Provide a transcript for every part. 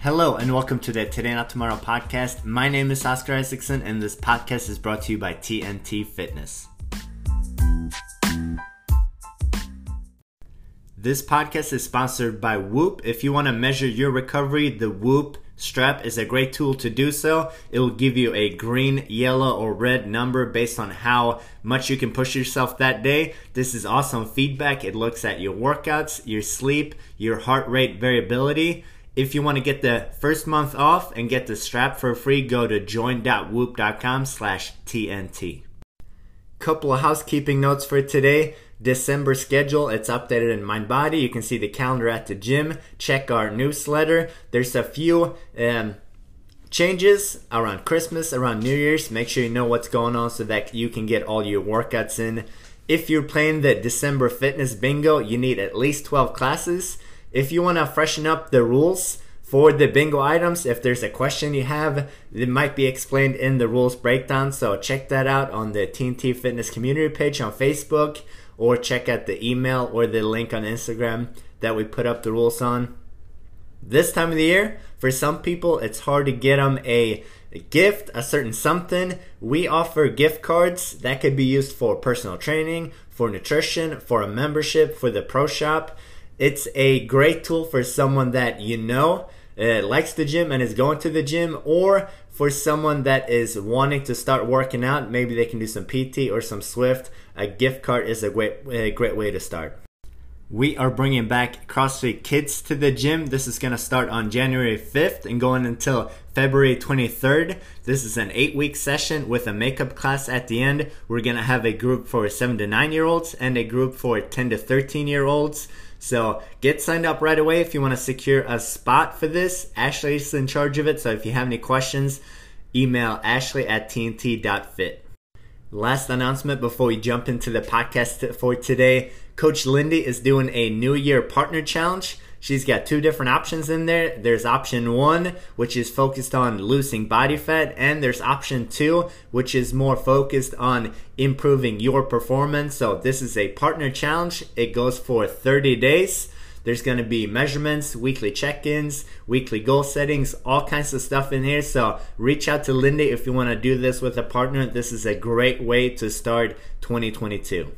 Hello and welcome to the Today Not Tomorrow podcast. My name is Oscar Isaacson and this podcast is brought to you by TNT Fitness. This podcast is sponsored by Whoop. If you want to measure your recovery, the Whoop strap is a great tool to do so. It will give you a green, yellow, or red number based on how much you can push yourself that day. This is awesome feedback. It looks at your workouts, your sleep, your heart rate variability. If you want to get the first month off and get the strap for free, go to join.whoop.com slash TNT. Couple of housekeeping notes for today. December schedule. It's updated in MindBody. You can see the calendar at the gym. Check our newsletter. There's a few um, changes around Christmas, around New Year's. Make sure you know what's going on so that you can get all your workouts in. If you're playing the December fitness bingo, you need at least 12 classes. If you want to freshen up the rules, for the bingo items. If there's a question you have, it might be explained in the rules breakdown. So check that out on the TNT Fitness community page on Facebook or check out the email or the link on Instagram that we put up the rules on. This time of the year, for some people, it's hard to get them a, a gift, a certain something. We offer gift cards that could be used for personal training, for nutrition, for a membership, for the pro shop. It's a great tool for someone that you know uh, likes the gym and is going to the gym, or for someone that is wanting to start working out, maybe they can do some PT or some Swift. A gift card is a great, a great way to start. We are bringing back CrossFit Kids to the gym. This is going to start on January 5th and going until February 23rd. This is an eight week session with a makeup class at the end. We're going to have a group for 7 to 9 year olds and a group for 10 to 13 year olds. So get signed up right away if you want to secure a spot for this. Ashley is in charge of it. So if you have any questions, email ashley at tnt.fit. Last announcement before we jump into the podcast for today. Coach Lindy is doing a New Year Partner Challenge. She's got two different options in there. There's option one, which is focused on losing body fat, and there's option two, which is more focused on improving your performance. So, this is a partner challenge. It goes for 30 days. There's going to be measurements, weekly check ins, weekly goal settings, all kinds of stuff in here. So, reach out to Linda if you want to do this with a partner. This is a great way to start 2022.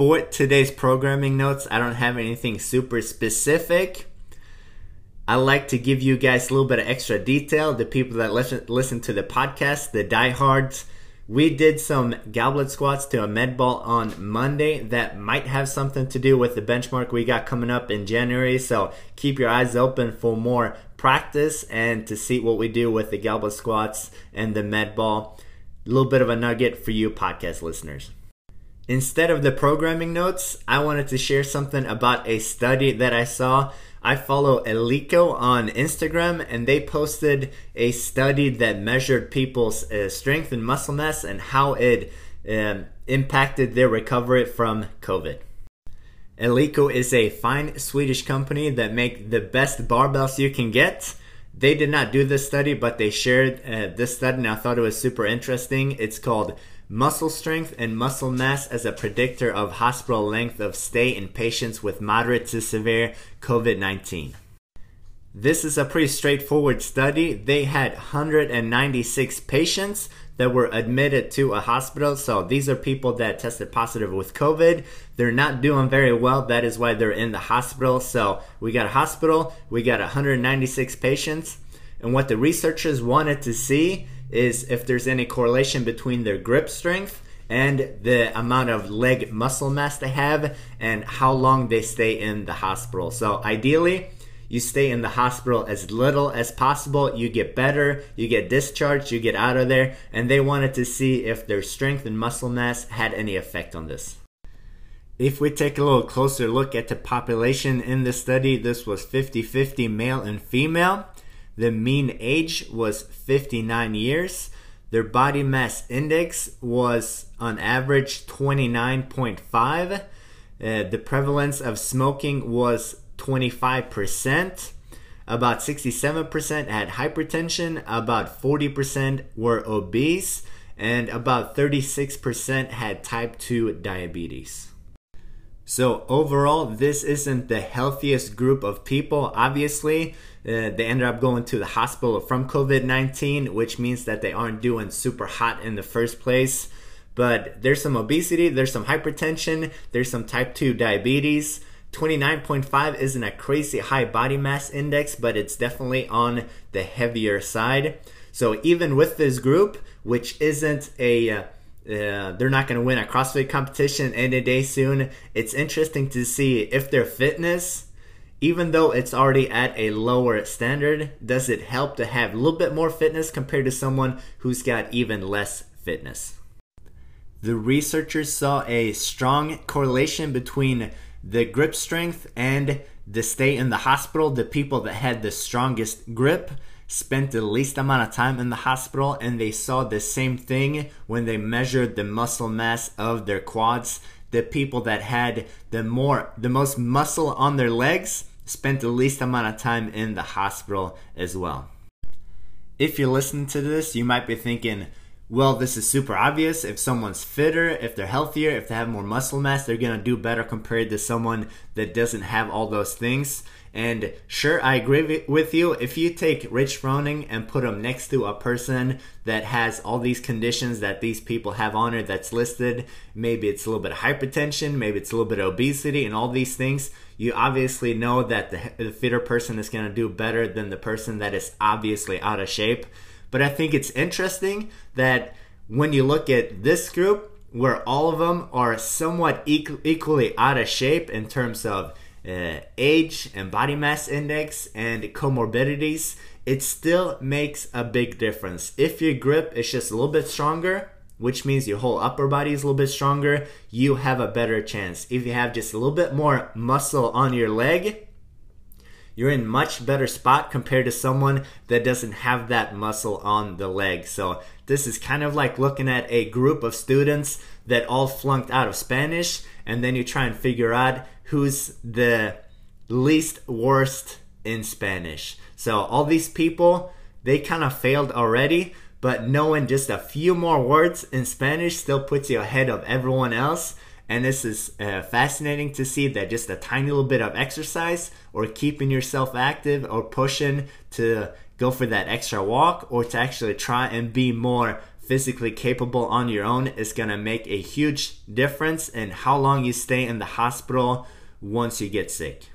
For today's programming notes, I don't have anything super specific. I like to give you guys a little bit of extra detail. The people that listen, listen to the podcast, the diehards, we did some goblet squats to a med ball on Monday that might have something to do with the benchmark we got coming up in January. So keep your eyes open for more practice and to see what we do with the goblet squats and the med ball. A little bit of a nugget for you podcast listeners. Instead of the programming notes, I wanted to share something about a study that I saw. I follow Eleiko on Instagram, and they posted a study that measured people's uh, strength and muscle mass and how it um, impacted their recovery from COVID. Eleiko is a fine Swedish company that make the best barbells you can get. They did not do this study, but they shared uh, this study, and I thought it was super interesting. It's called Muscle strength and muscle mass as a predictor of hospital length of stay in patients with moderate to severe COVID 19. This is a pretty straightforward study. They had 196 patients that were admitted to a hospital. So these are people that tested positive with COVID. They're not doing very well. That is why they're in the hospital. So we got a hospital, we got 196 patients. And what the researchers wanted to see is if there's any correlation between their grip strength and the amount of leg muscle mass they have and how long they stay in the hospital. So ideally, you stay in the hospital as little as possible. You get better, you get discharged, you get out of there, and they wanted to see if their strength and muscle mass had any effect on this. If we take a little closer look at the population in the study, this was 50 50 male and female. The mean age was 59 years. Their body mass index was on average 29.5. Uh, the prevalence of smoking was 25%. About 67% had hypertension, about 40% were obese, and about 36% had type 2 diabetes. So overall, this isn't the healthiest group of people. Obviously, uh, they ended up going to the hospital from COVID 19, which means that they aren't doing super hot in the first place. But there's some obesity, there's some hypertension, there's some type 2 diabetes. 29.5 isn't a crazy high body mass index, but it's definitely on the heavier side. So even with this group, which isn't a they're not going to win a CrossFit competition any day soon. It's interesting to see if their fitness, even though it's already at a lower standard, does it help to have a little bit more fitness compared to someone who's got even less fitness? The researchers saw a strong correlation between the grip strength and the stay in the hospital. The people that had the strongest grip spent the least amount of time in the hospital and they saw the same thing when they measured the muscle mass of their quads the people that had the more the most muscle on their legs spent the least amount of time in the hospital as well if you're listening to this you might be thinking well, this is super obvious. If someone's fitter, if they're healthier, if they have more muscle mass, they're going to do better compared to someone that doesn't have all those things. And sure, I agree with you. If you take Rich Froning and put him next to a person that has all these conditions that these people have on it that's listed, maybe it's a little bit of hypertension, maybe it's a little bit of obesity, and all these things, you obviously know that the, the fitter person is going to do better than the person that is obviously out of shape. But I think it's interesting that when you look at this group, where all of them are somewhat equally out of shape in terms of uh, age and body mass index and comorbidities, it still makes a big difference. If your grip is just a little bit stronger, which means your whole upper body is a little bit stronger, you have a better chance. If you have just a little bit more muscle on your leg, you're in much better spot compared to someone that doesn't have that muscle on the leg. So this is kind of like looking at a group of students that all flunked out of Spanish and then you try and figure out who's the least worst in Spanish. So all these people, they kind of failed already, but knowing just a few more words in Spanish still puts you ahead of everyone else. And this is uh, fascinating to see that just a tiny little bit of exercise or keeping yourself active or pushing to go for that extra walk or to actually try and be more physically capable on your own is going to make a huge difference in how long you stay in the hospital once you get sick.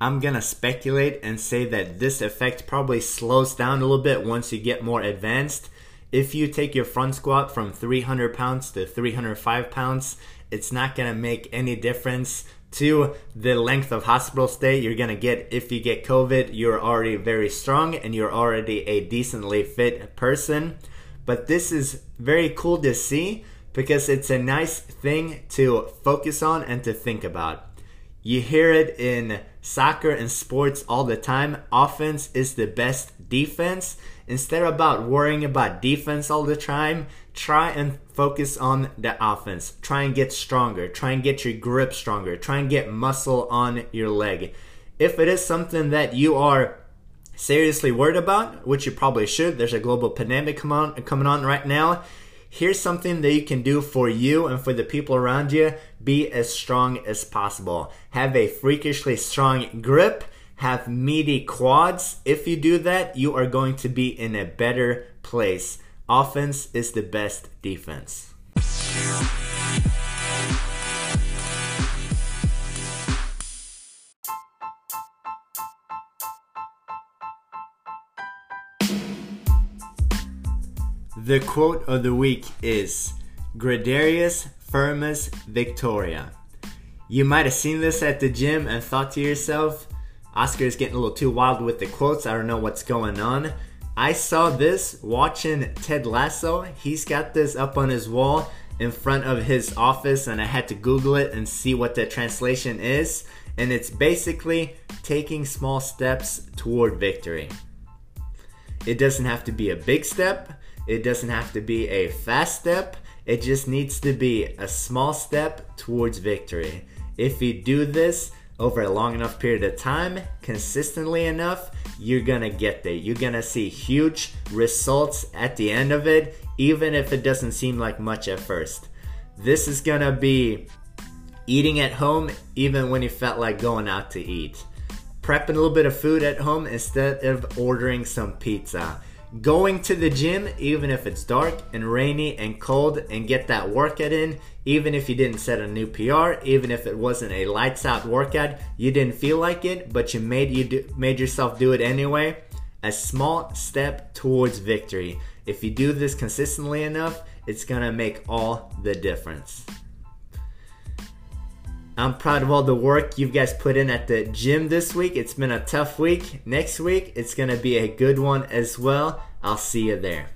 I'm gonna speculate and say that this effect probably slows down a little bit once you get more advanced. If you take your front squat from 300 pounds to 305 pounds, it's not to make any difference to the length of hospital stay you're to get if you get COVID. You're already very strong and you're already a decently fit person. But this is very cool to see because it's a nice thing to focus on and to think about. You hear it in soccer and sports all the time. Offense is the best defense. Instead of about worrying about defense all the time, try and focus on the offense. Try and get stronger. Try and get your grip stronger. Try and get muscle on your leg. If it is something that you are seriously worried about, which you probably should, there's a global pandemic coming on right now. Here's something that you can do for you and for the people around you. Be as strong as possible. Have a freakishly strong grip. Have meaty quads. If you do that, you are going to be in a better place. Offense is the best defense. The quote of the week is Gregarious Firmus Victoria. You might have seen this at the gym and thought to yourself, Oscar is getting a little too wild with the quotes. I don't know what's going on. I saw this watching Ted Lasso. He's got this up on his wall in front of his office, and I had to Google it and see what the translation is. And it's basically taking small steps toward victory. It doesn't have to be a big step, it doesn't have to be a fast step, it just needs to be a small step towards victory. If you do this, over a long enough period of time, consistently enough, you're gonna get there. You're gonna see huge results at the end of it, even if it doesn't seem like much at first. This is gonna be Eating at home even when you felt like going out to eat. Prepping a little bit of food at home instead of ordering some pizza. Going to the gym even if it's dark and rainy and cold and get that workout in even if you didn't set a new PR, even if it wasn't a lights out workout, you didn't feel like it, but you made you do, made yourself do it anyway. A small step towards victory. If you do this consistently enough, it's gonna make all the difference. I'm proud of all the work you guys put in at the gym this week. It's been a tough week. Next week, it's gonna be a good one as well. I'll see you there.